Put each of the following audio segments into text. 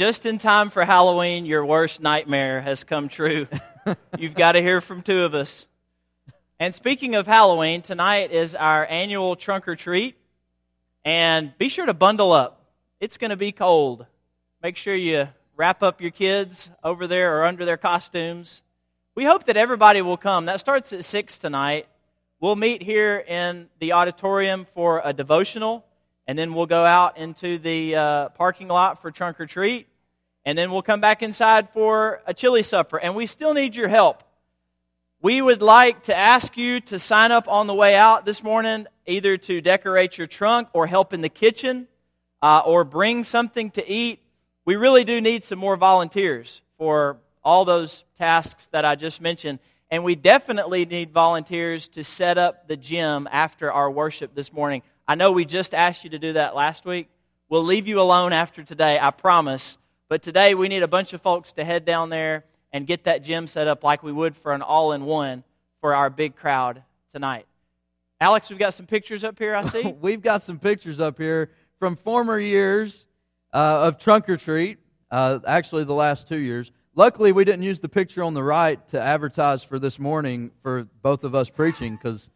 Just in time for Halloween, your worst nightmare has come true. You've got to hear from two of us. And speaking of Halloween, tonight is our annual trunk or treat. And be sure to bundle up. It's going to be cold. Make sure you wrap up your kids over there or under their costumes. We hope that everybody will come. That starts at 6 tonight. We'll meet here in the auditorium for a devotional, and then we'll go out into the uh, parking lot for trunk or treat, and then we'll come back inside for a chili supper. And we still need your help. We would like to ask you to sign up on the way out this morning, either to decorate your trunk or help in the kitchen uh, or bring something to eat. We really do need some more volunteers for all those tasks that I just mentioned. And we definitely need volunteers to set up the gym after our worship this morning. I know we just asked you to do that last week. We'll leave you alone after today, I promise. But today we need a bunch of folks to head down there and get that gym set up like we would for an all in one for our big crowd tonight. Alex, we've got some pictures up here, I see. we've got some pictures up here from former years uh, of Trunk or Treat, uh, actually, the last two years. Luckily, we didn't use the picture on the right to advertise for this morning for both of us preaching because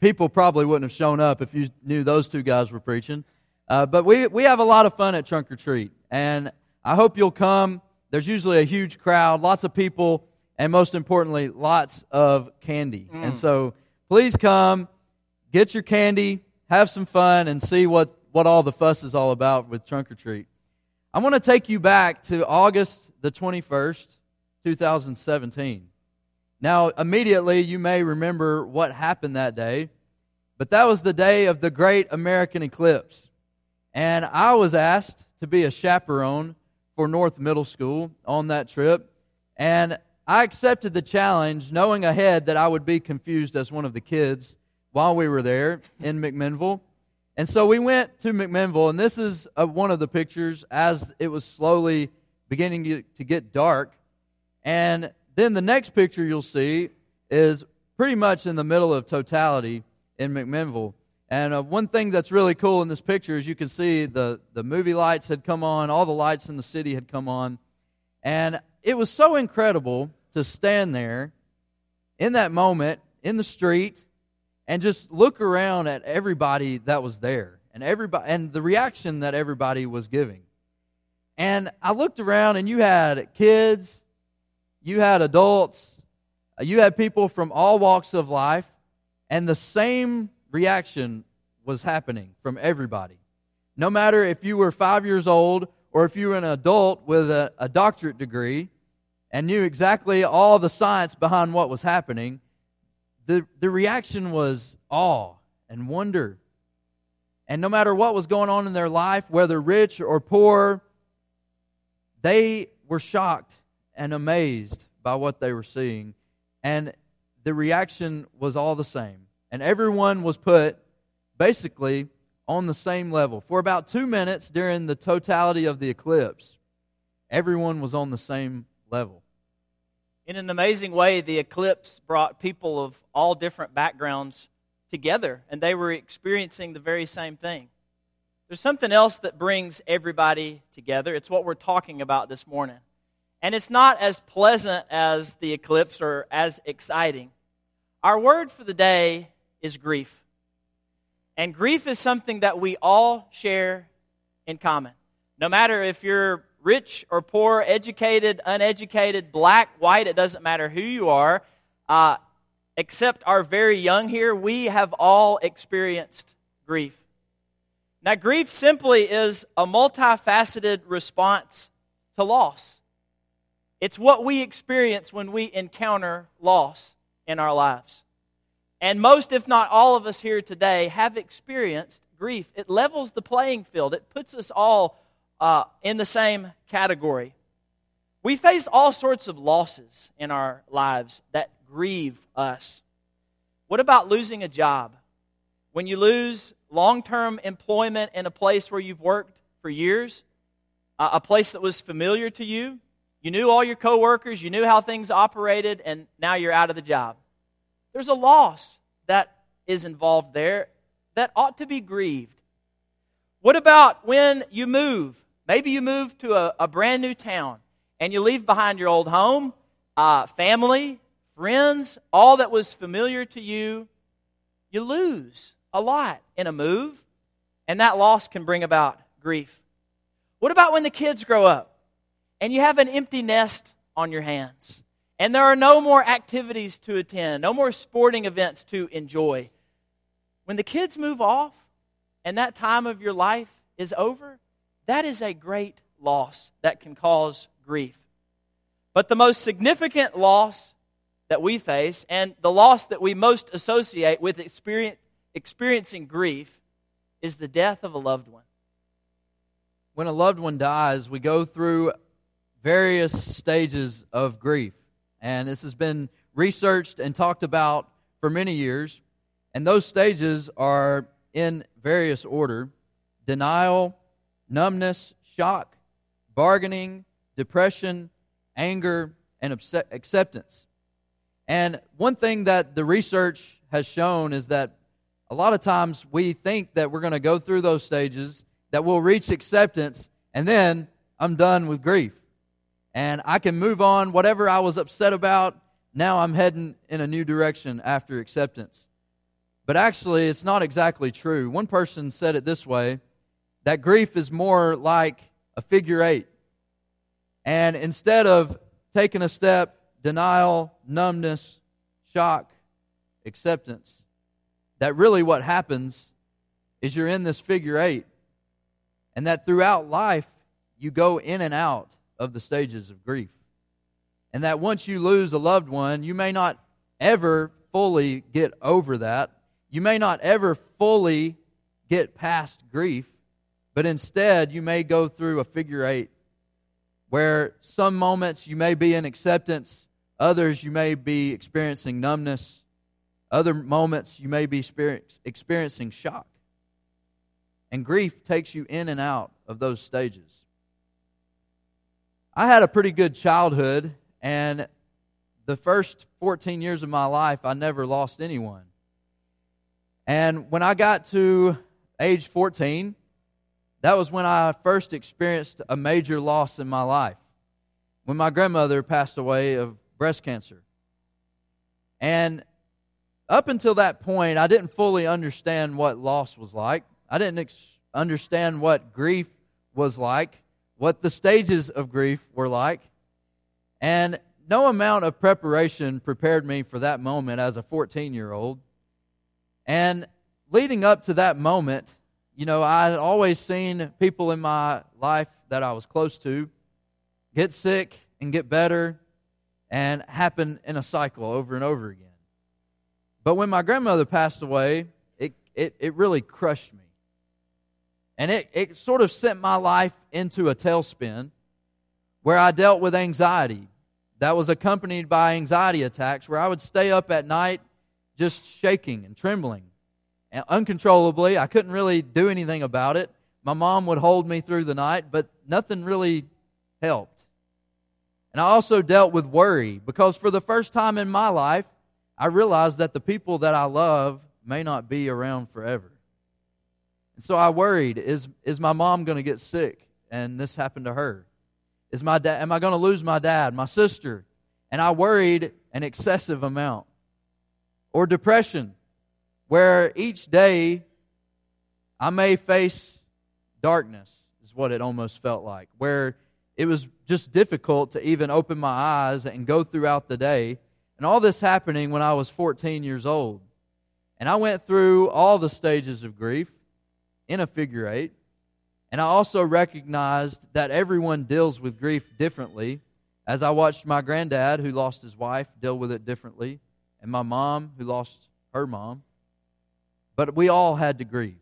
people probably wouldn't have shown up if you knew those two guys were preaching. Uh, but we, we have a lot of fun at Trunk or Treat, and I hope you'll come. There's usually a huge crowd, lots of people, and most importantly, lots of candy. Mm. And so please come, get your candy, have some fun, and see what, what all the fuss is all about with Trunk or Treat. I want to take you back to August the 21st, 2017. Now, immediately, you may remember what happened that day, but that was the day of the great American eclipse. And I was asked to be a chaperone for North Middle School on that trip. And I accepted the challenge, knowing ahead that I would be confused as one of the kids while we were there in McMinnville. And so we went to McMinnville, and this is a, one of the pictures as it was slowly beginning to get dark. And then the next picture you'll see is pretty much in the middle of totality in McMinnville. And uh, one thing that's really cool in this picture is you can see the, the movie lights had come on, all the lights in the city had come on. And it was so incredible to stand there in that moment in the street and just look around at everybody that was there and everybody and the reaction that everybody was giving. And I looked around and you had kids, you had adults, you had people from all walks of life, and the same reaction was happening from everybody. No matter if you were five years old or if you were an adult with a, a doctorate degree and knew exactly all the science behind what was happening, the, the reaction was awe and wonder. And no matter what was going on in their life, whether rich or poor, they were shocked and amazed by what they were seeing. And the reaction was all the same and everyone was put basically on the same level. For about two minutes during the totality of the eclipse, everyone was on the same level. In an amazing way, the eclipse brought people of all different backgrounds together, and they were experiencing the very same thing. There's something else that brings everybody together. It's what we're talking about this morning. And it's not as pleasant as the eclipse or as exciting. Our word for the day is grief. And grief is something that we all share in common. No matter if you're rich or poor, educated, uneducated, black, white, it doesn't matter who you are. Uh, except our very young here, we have all experienced grief. Now, grief simply is a multifaceted response to loss. It's what we experience when we encounter loss in our lives. And most, if not all of us here today, have experienced grief. It levels the playing field, it puts us all uh, in the same category. We face all sorts of losses in our lives that grieve us. What about losing a job? When you lose long term employment in a place where you've worked for years, uh, a place that was familiar to you, you knew all your coworkers, you knew how things operated, and now you're out of the job. There's a loss that is involved there that ought to be grieved. What about when you move Maybe you move to a, a brand new town and you leave behind your old home, uh, family, friends, all that was familiar to you. You lose a lot in a move, and that loss can bring about grief. What about when the kids grow up and you have an empty nest on your hands? And there are no more activities to attend, no more sporting events to enjoy. When the kids move off and that time of your life is over, that is a great loss that can cause grief. But the most significant loss that we face and the loss that we most associate with experiencing grief is the death of a loved one. When a loved one dies, we go through various stages of grief. And this has been researched and talked about for many years. And those stages are in various order denial, numbness, shock, bargaining, depression, anger, and acceptance. And one thing that the research has shown is that a lot of times we think that we're going to go through those stages, that we'll reach acceptance, and then I'm done with grief and I can move on. Whatever I was upset about, now I'm heading in a new direction after acceptance. But actually, it's not exactly true. One person said it this way that grief is more like a figure eight. And instead of taking a step, denial, numbness, shock, acceptance, that really what happens is you're in this figure eight. And that throughout life, you go in and out of the stages of grief. And that once you lose a loved one, you may not ever fully get over that. You may not ever fully get past grief, but instead you may go through a figure eight where some moments you may be in acceptance, others you may be experiencing numbness, other moments you may be experiencing shock. And grief takes you in and out of those stages. I had a pretty good childhood, and the first 14 years of my life, I never lost anyone. And when I got to age 14, that was when I first experienced a major loss in my life. When my grandmother passed away of breast cancer. And up until that point, I didn't fully understand what loss was like. I didn't ex- understand what grief was like what the stages of grief were like. And no amount of preparation prepared me for that moment as a 14 year old. And leading up to that moment, you know, I had always seen people in my life that I was close to get sick and get better and happen in a cycle over and over again. But when my grandmother passed away, it, it, it really crushed me. And it, it sort of sent my life into a tailspin where I dealt with anxiety. That was accompanied by anxiety attacks where I would stay up at night just shaking and trembling and uncontrollably. I couldn't really do anything about it. My mom would hold me through the night, but nothing really helped. And I also dealt with worry because for the first time in my life, I realized that the people that I love may not be around forever. And so I worried, is, is my mom going to get sick? And this happened to her. Is my da- am I going to lose my dad, my sister? And I worried an excessive amount. Or depression, where each day I may face darkness, is what it almost felt like. Where it was just difficult to even open my eyes and go throughout the day. And all this happening when I was 14 years old. And I went through all the stages of grief in a figure eight. And I also recognized that everyone deals with grief differently. As I watched my granddad, who lost his wife, deal with it differently, and my mom, who lost her mom. But we all had to grieve.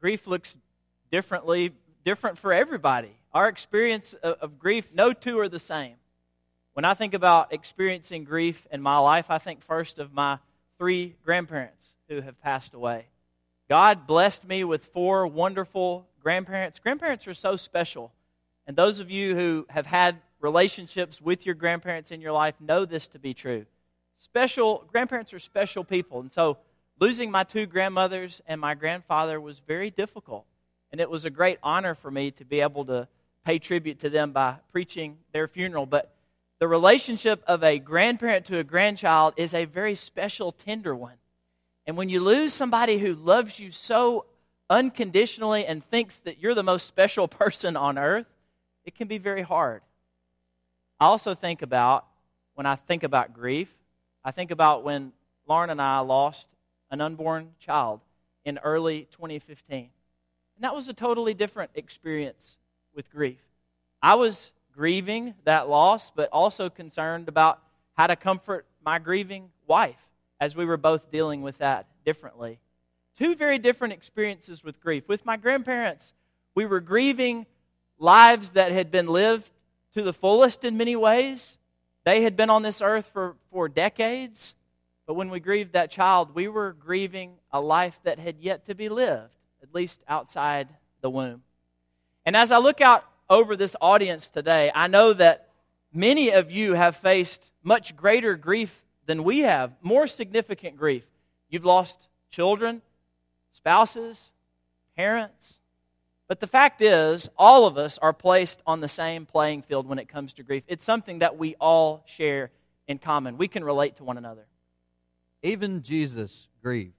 Grief looks differently, different for everybody. Our experience of, of grief, no two are the same. When I think about experiencing grief in my life, I think first of my three grandparents who have passed away. God blessed me with four wonderful grandparents. Grandparents are so special. And those of you who have had relationships with your grandparents in your life know this to be true. Special grandparents are special people. And so losing my two grandmothers and my grandfather was very difficult. And it was a great honor for me to be able to pay tribute to them by preaching their funeral. But the relationship of a grandparent to a grandchild is a very special, tender one. And when you lose somebody who loves you so unconditionally and thinks that you're the most special person on earth, it can be very hard. I also think about, when I think about grief, I think about when Lauren and I lost an unborn child in early 2015. And that was a totally different experience with grief. I was grieving that loss, but also concerned about how to comfort my grieving wife as we were both dealing with that differently. Two very different experiences with grief. With my grandparents, we were grieving lives that had been lived to the fullest in many ways. They had been on this earth for, for decades. But when we grieved that child, we were grieving a life that had yet to be lived, at least outside the womb. And as I look out over this audience today, I know that many of you have faced much greater grief than we have, more significant grief. You've lost children, spouses, parents. But the fact is, all of us are placed on the same playing field when it comes to grief. It's something that we all share in common. We can relate to one another. Even Jesus grieved.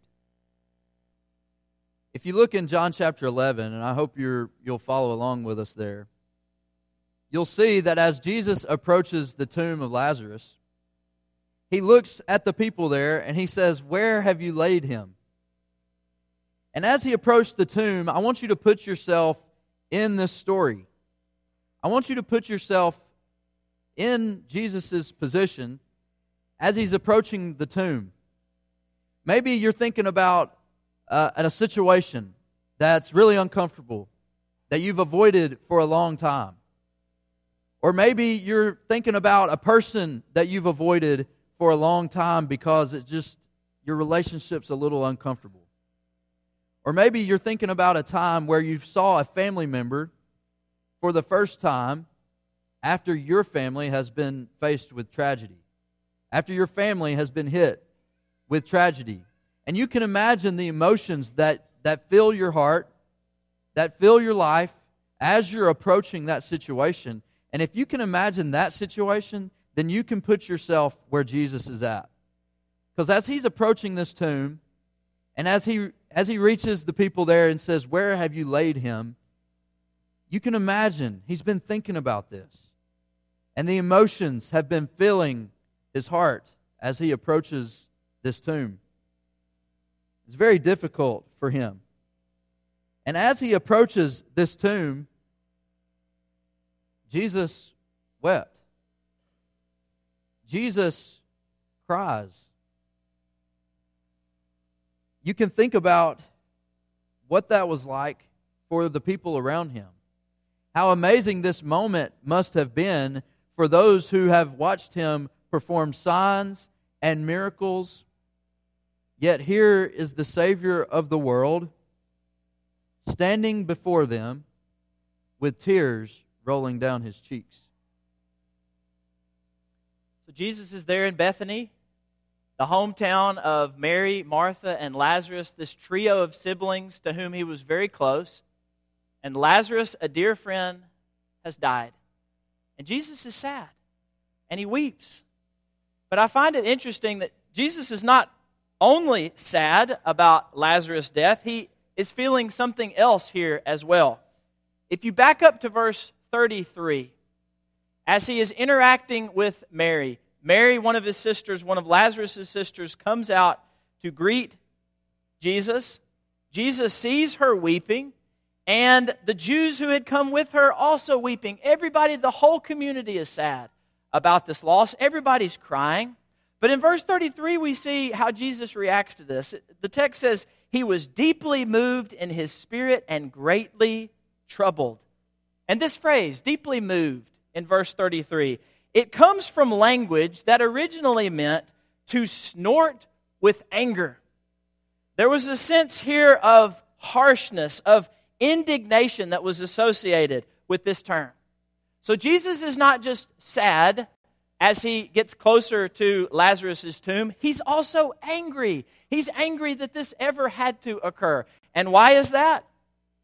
If you look in John chapter 11, and I hope you're, you'll follow along with us there, you'll see that as Jesus approaches the tomb of Lazarus, he looks at the people there and he says, Where have you laid him? And as he approached the tomb, I want you to put yourself in this story. I want you to put yourself in Jesus' position as he's approaching the tomb. Maybe you're thinking about uh, a situation that's really uncomfortable, that you've avoided for a long time. Or maybe you're thinking about a person that you've avoided for a long time because it's just your relationship's a little uncomfortable. Or maybe you're thinking about a time where you saw a family member for the first time after your family has been faced with tragedy, after your family has been hit with tragedy. And you can imagine the emotions that, that fill your heart, that fill your life as you're approaching that situation. And if you can imagine that situation, then you can put yourself where Jesus is at. Because as he's approaching this tomb, and as he as he reaches the people there and says, Where have you laid him? You can imagine he's been thinking about this. And the emotions have been filling his heart as he approaches this tomb. It's very difficult for him. And as he approaches this tomb, Jesus wept. Jesus cries you can think about what that was like for the people around him. How amazing this moment must have been for those who have watched him perform signs and miracles. Yet here is the Savior of the world standing before them with tears rolling down his cheeks. So Jesus is there in Bethany the hometown of Mary, Martha, and Lazarus, this trio of siblings to whom he was very close. And Lazarus, a dear friend, has died. And Jesus is sad and he weeps. But I find it interesting that Jesus is not only sad about Lazarus' death, he is feeling something else here as well. If you back up to verse 33, as he is interacting with Mary, Mary, one of his sisters, one of Lazarus' sisters, comes out to greet Jesus. Jesus sees her weeping, and the Jews who had come with her also weeping. Everybody, the whole community is sad about this loss. Everybody's crying. But in verse 33, we see how Jesus reacts to this. The text says, He was deeply moved in his spirit and greatly troubled. And this phrase, deeply moved, in verse 33, it comes from language that originally meant to snort with anger. There was a sense here of harshness, of indignation that was associated with this term. So Jesus is not just sad as he gets closer to Lazarus' tomb, he's also angry. He's angry that this ever had to occur. And why is that?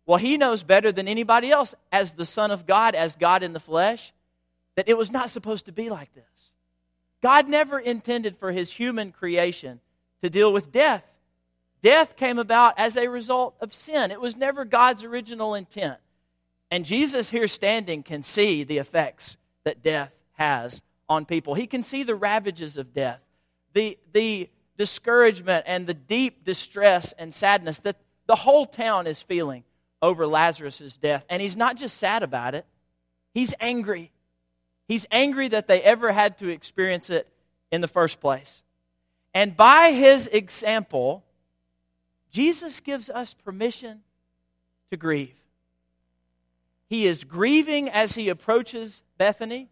Well, he knows better than anybody else, as the Son of God, as God in the flesh, that it was not supposed to be like this. God never intended for his human creation to deal with death. Death came about as a result of sin. It was never God's original intent. And Jesus, here standing, can see the effects that death has on people. He can see the ravages of death, the, the discouragement and the deep distress and sadness that the whole town is feeling over Lazarus' death. And he's not just sad about it, he's angry. He's angry that they ever had to experience it in the first place. And by his example, Jesus gives us permission to grieve. He is grieving as he approaches Bethany.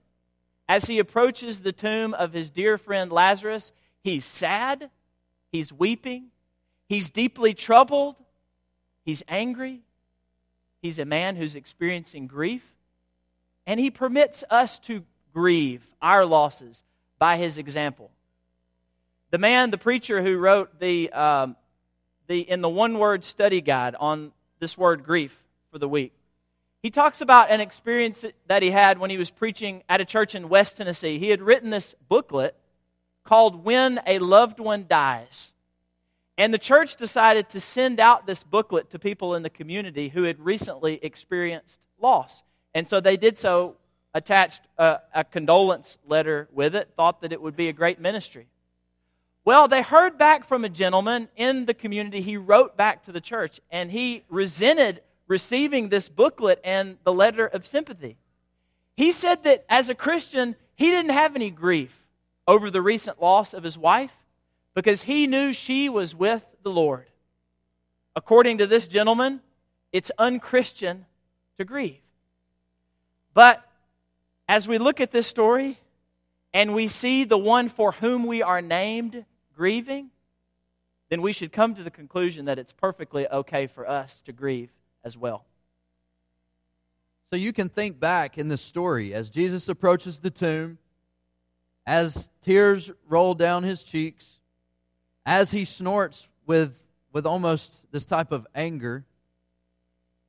As he approaches the tomb of his dear friend Lazarus, he's sad, he's weeping, he's deeply troubled, he's angry, he's a man who's experiencing grief, and he permits us to grieve our losses by his example. The man, the preacher who wrote the, um, the in the one word study guide on this word grief for the week, he talks about an experience that he had when he was preaching at a church in West Tennessee. He had written this booklet called When a Loved One Dies. And the church decided to send out this booklet to people in the community who had recently experienced loss. And so they did so, attached a, a, condolence letter with it, thought that it would be a great ministry. Well, they heard back from a gentleman in the community. He wrote back to the church and he resented receiving this booklet and the letter of sympathy. He said that as a Christian, he didn't have any grief over the recent loss of his wife because he knew she was with the Lord. According to this gentleman, it's unchristian to grieve. But as we look at this story and we see the one for whom we are named grieving, then we should come to the conclusion that it's perfectly okay for us to grieve as well. So you can think back in this story as Jesus approaches the tomb, as tears roll down his cheeks, as he snorts with, with almost this type of anger.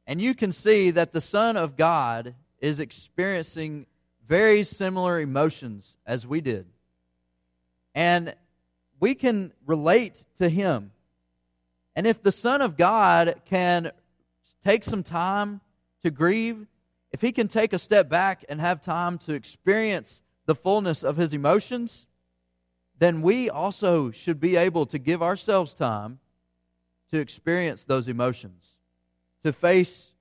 And you can see that the Son of God is experiencing very similar emotions as we did. And we can relate to him. And if the Son of God can take some time to grieve, if he can take a step back and have time to experience the fullness of his emotions, then we also should be able to give ourselves time to experience those emotions, to face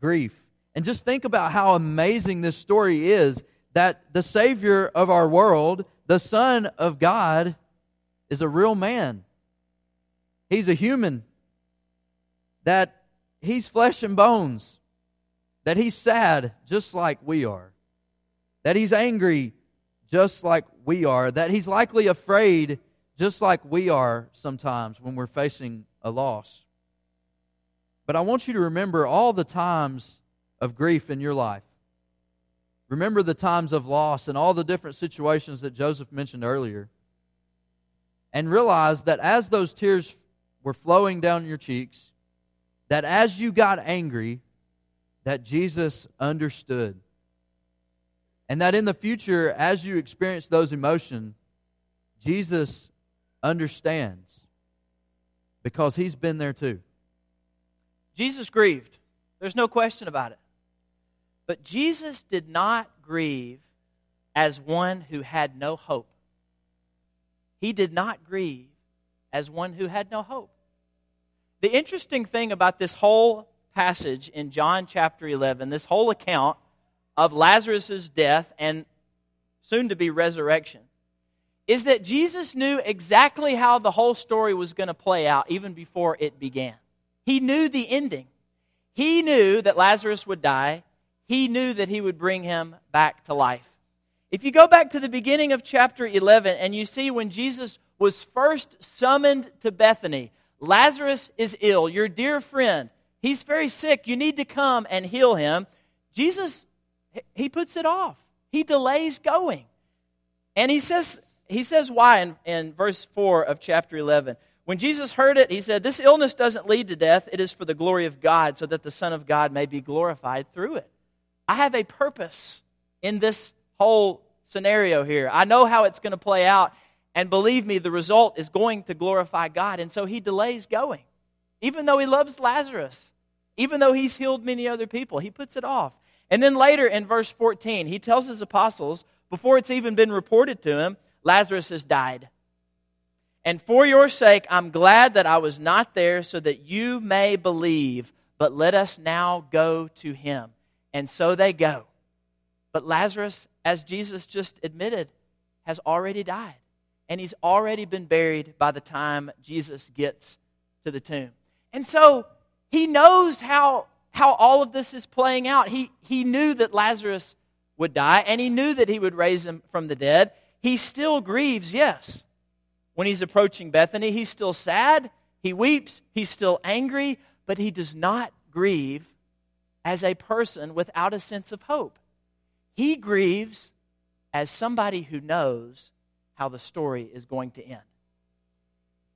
grief. And just think about how amazing this story is that the Savior of our world, the Son of God, is a real man. He's a human that he's flesh and bones, that he's sad just like we are, that he's angry just like we are, that he's likely afraid just like we are sometimes when we're facing a loss. But I want you to remember all the times of grief in your life. Remember the times of loss and all the different situations that Joseph mentioned earlier. And realize that as those tears were flowing down your cheeks, that as you got angry, that Jesus understood. And that in the future, as you experience those emotions, Jesus understands because he's been there too. Jesus grieved. There's no question about it. But Jesus did not grieve as one who had no hope. He did not grieve as one who had no hope. The interesting thing about this whole passage in John chapter 11, this whole account of Lazarus' death and soon to be resurrection, is that Jesus knew exactly how the whole story was going to play out even before it began. He knew the ending. He knew that Lazarus would die. He knew that he would bring him back to life. If you go back to the beginning of chapter 11 and you see when Jesus was first summoned to Bethany, Lazarus is ill, your dear friend. He's very sick. You need to come and heal him. Jesus, he puts it off. He delays going. And he says, he says why in, in verse 4 of chapter 11. When Jesus heard it, he said, This illness doesn't lead to death. It is for the glory of God, so that the Son of God may be glorified through it. I have a purpose in this whole scenario here. I know how it's going to play out. And believe me, the result is going to glorify God. And so he delays going. Even though he loves Lazarus, even though he's healed many other people, he puts it off. And then later in verse 14, he tells his apostles, before it's even been reported to him, Lazarus has died. And for your sake, I'm glad that I was not there so that you may believe. But let us now go to him. And so they go. But Lazarus, as Jesus just admitted, has already died. And he's already been buried by the time Jesus gets to the tomb. And so he knows how, how all of this is playing out. He, he knew that Lazarus would die, and he knew that he would raise him from the dead. He still grieves, yes. When he's approaching Bethany, he's still sad, he weeps, he's still angry, but he does not grieve as a person without a sense of hope. He grieves as somebody who knows how the story is going to end.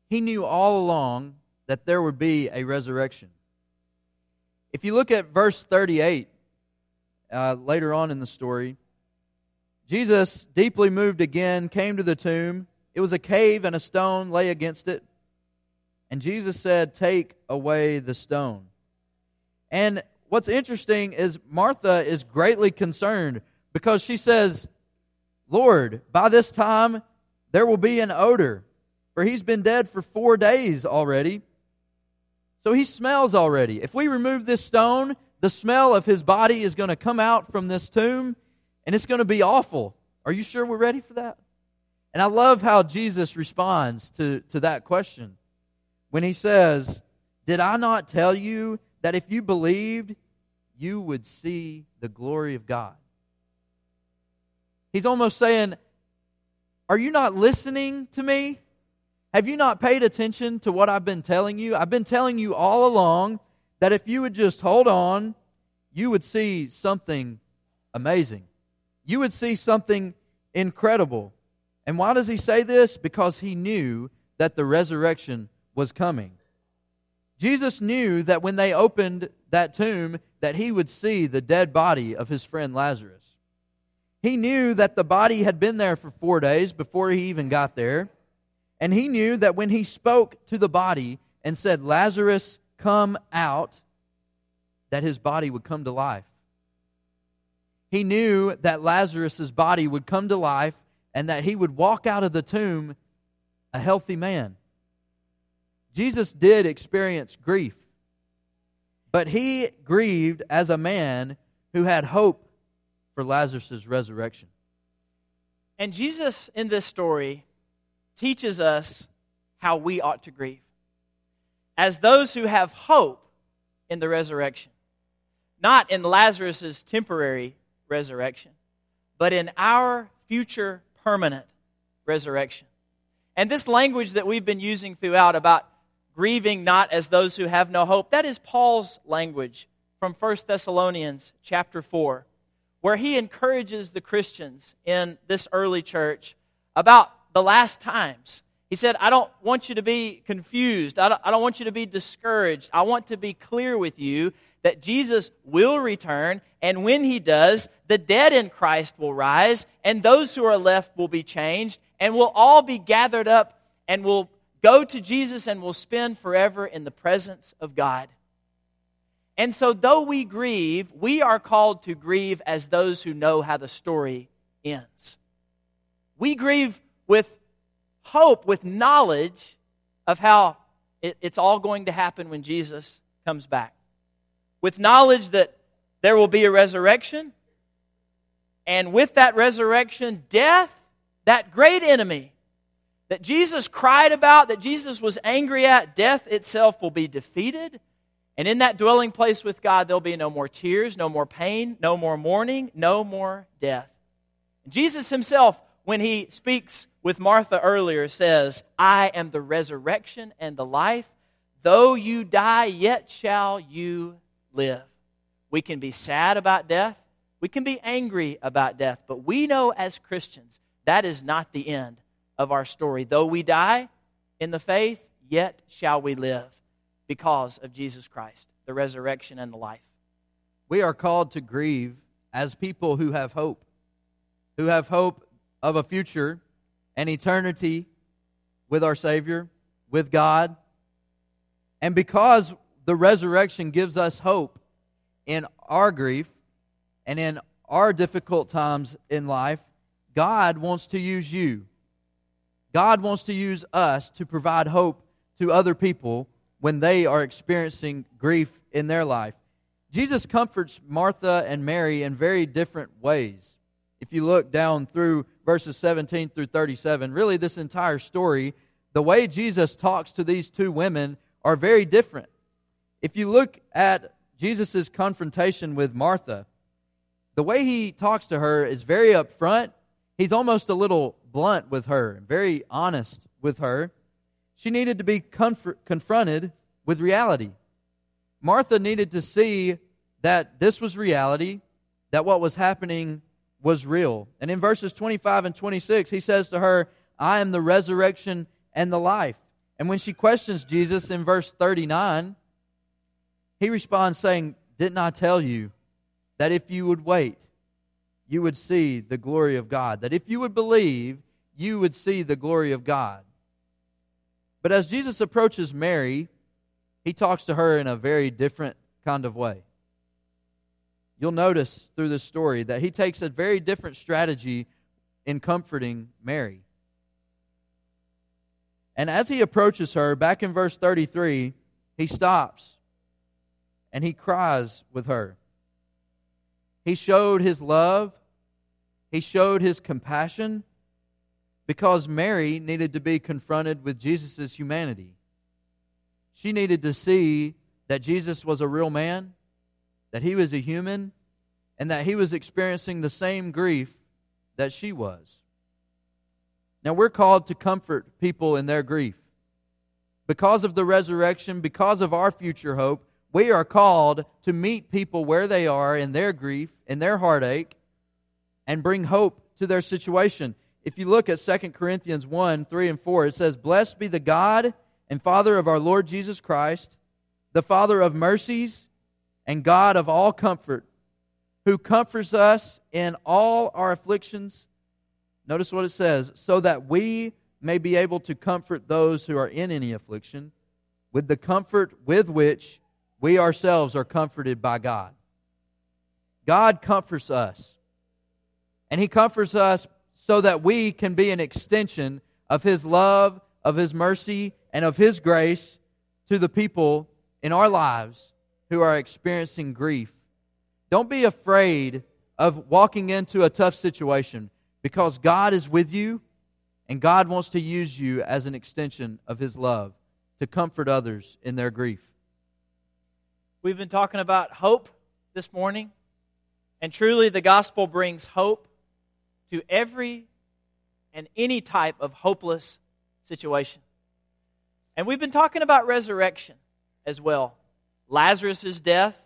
He knew all along that there would be a resurrection. If you look at verse 38, uh, later on in the story, Jesus, deeply moved again, came to the tomb. It was a cave, and a stone lay against it. And Jesus said, Take away the stone. And what's interesting is Martha is greatly concerned because she says, Lord, by this time there will be an odor, for he's been dead for four days already. So he smells already. If we remove this stone, the smell of his body is going to come out from this tomb, and it's going to be awful. Are you sure we're ready for that? And I love how Jesus responds to, to that question when he says, Did I not tell you that if you believed, you would see the glory of God? He's almost saying, Are you not listening to me? Have you not paid attention to what I've been telling you? I've been telling you all along that if you would just hold on, you would see something amazing. You would see something incredible. And why does he say this? Because he knew that the resurrection was coming. Jesus knew that when they opened that tomb that he would see the dead body of his friend Lazarus. He knew that the body had been there for 4 days before he even got there. And he knew that when he spoke to the body and said, Lazarus, come out, that his body would come to life. He knew that Lazarus' body would come to life and that he would walk out of the tomb a healthy man. Jesus did experience grief, but he grieved as a man who had hope for Lazarus' resurrection. And Jesus, in this story, teaches us how we ought to grieve as those who have hope in the resurrection, not in Lazarus' temporary resurrection, but in our future permanent resurrection. And this language that we've been using throughout about grieving not as those who have no hope, that is Paul's language from 1 Thessalonians chapter 4, where he encourages the Christians in this early church about the last times. He said, I don't want you to be confused. I don't, I don't want you to be discouraged. I want to be clear with you that Jesus will return, and when he does, the dead in Christ will rise, and those who are left will be changed, and we'll all be gathered up and will go to Jesus and will spend forever in the presence of God. And so, though we grieve, we are called to grieve as those who know how the story ends. We grieve with hope, with knowledge of how it, it's all going to happen when Jesus comes back. With knowledge that there will be a resurrection, and with that resurrection, death, that great enemy that Jesus cried about, that Jesus was angry at, death itself will be defeated. And in that dwelling place with God, there'll be no more tears, no more pain, no more mourning, no more death. Jesus himself when he speaks with Martha earlier, says, I am the resurrection and the life. Though you die, yet shall you live. We can be sad about death. We can be angry about death. But we know as Christians that is not the end of our story. Though we die in the faith, yet shall we live because of Jesus Christ, the resurrection and the life. We are called to grieve as people who have hope, who have hope of a future and eternity with our Savior, with God. And because the resurrection gives us hope in our grief and in our difficult times in life, God wants to use you. God wants to use us to provide hope to other people when they are experiencing grief in their life. Jesus comforts Martha and Mary in very different ways. If you look down through verses 17 through 37, really this entire story, the way Jesus talks to these two women are very different. If you look at Jesus' confrontation with Martha, the way he talks to her is very upfront. He's almost a little blunt with her, very honest with her. She needed to be confronted with reality. Martha needed to see that this was reality, that what was happening was real. And in verses 25 and 26, he says to her, I am the resurrection and the life. And when she questions Jesus in verse 39, he responds saying, Didn't I tell you that if you would wait, you would see the glory of God? That if you would believe, you would see the glory of God. But as Jesus approaches Mary, he talks to her in a very different kind of way. You'll notice through this story that he takes a very different strategy in comforting Mary. And as he approaches her, back in verse 33, he stops and he cries with her. He showed his love, he showed his compassion because Mary needed to be confronted with Jesus' humanity. She needed to see that Jesus was a real man, that he was a human, and that he was experiencing the same grief that she was. Now, we're called to comfort people in their grief. Because of the resurrection, because of our future hope, we are called to meet people where they are in their grief, in their heartache, and bring hope to their situation. If you look at 2 Corinthians 1 3 and 4, it says, Blessed be the God and Father of our Lord Jesus Christ, the Father of mercies and God of all comfort, who comforts us in all our afflictions. Notice what it says, so that we may be able to comfort those who are in any affliction with the comfort with which we ourselves are comforted by God. God comforts us. And He comforts us so that we can be an extension of His love, of His mercy, and of His grace to the people in our lives who are experiencing grief. Don't be afraid of walking into a tough situation because God is with you and God wants to use you as an extension of His love to comfort others in their grief. We've been talking about hope this morning, and truly the gospel brings hope to every and any type of hopeless situation. And we've been talking about resurrection as well Lazarus' death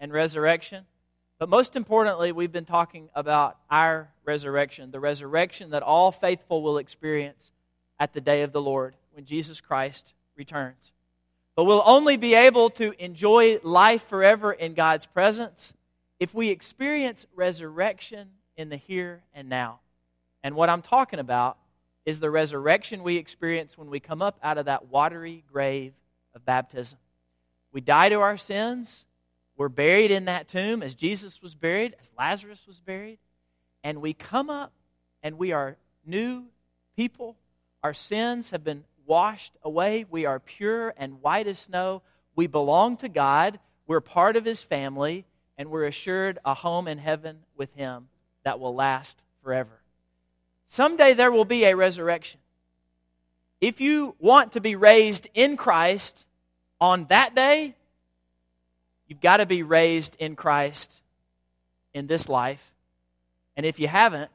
and resurrection. But most importantly, we've been talking about our resurrection, the resurrection that all faithful will experience at the day of the Lord when Jesus Christ returns. But we'll only be able to enjoy life forever in God's presence if we experience resurrection in the here and now. And what I'm talking about is the resurrection we experience when we come up out of that watery grave of baptism. We die to our sins. We're buried in that tomb as Jesus was buried, as Lazarus was buried. And we come up and we are new people. Our sins have been washed away. We are pure and white as snow. We belong to God. We're part of His family, and we're assured a home in heaven with Him that will last forever. Someday there will be a resurrection. If you want to be raised in Christ on that day, you've got to be raised in Christ in this life. And if you haven't,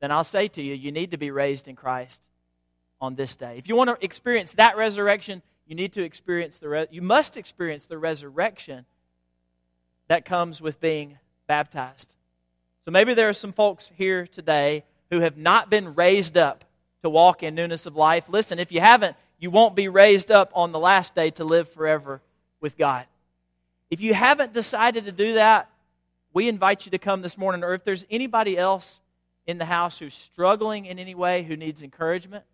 then I'll say to you, you need to be raised in Christ on this day. If you want to experience that resurrection, you need to experience the re- you must experience the resurrection that comes with being baptized. So maybe there are some folks here today who have not been raised up to walk in newness of life. Listen, if you haven't, you won't be raised up on the last day to live forever with God. If you haven't decided to do that, we invite you to come this morning. Or if there's anybody else in the house who's struggling in any way, who needs encouragement,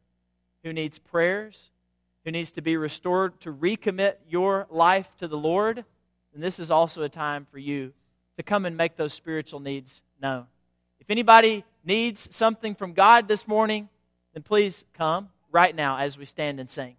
who needs prayers, who needs to be restored, to recommit your life to the Lord, then this is also a time for you to come and make those spiritual needs known. If anybody needs something from God this morning, then please come right now as we stand and sing.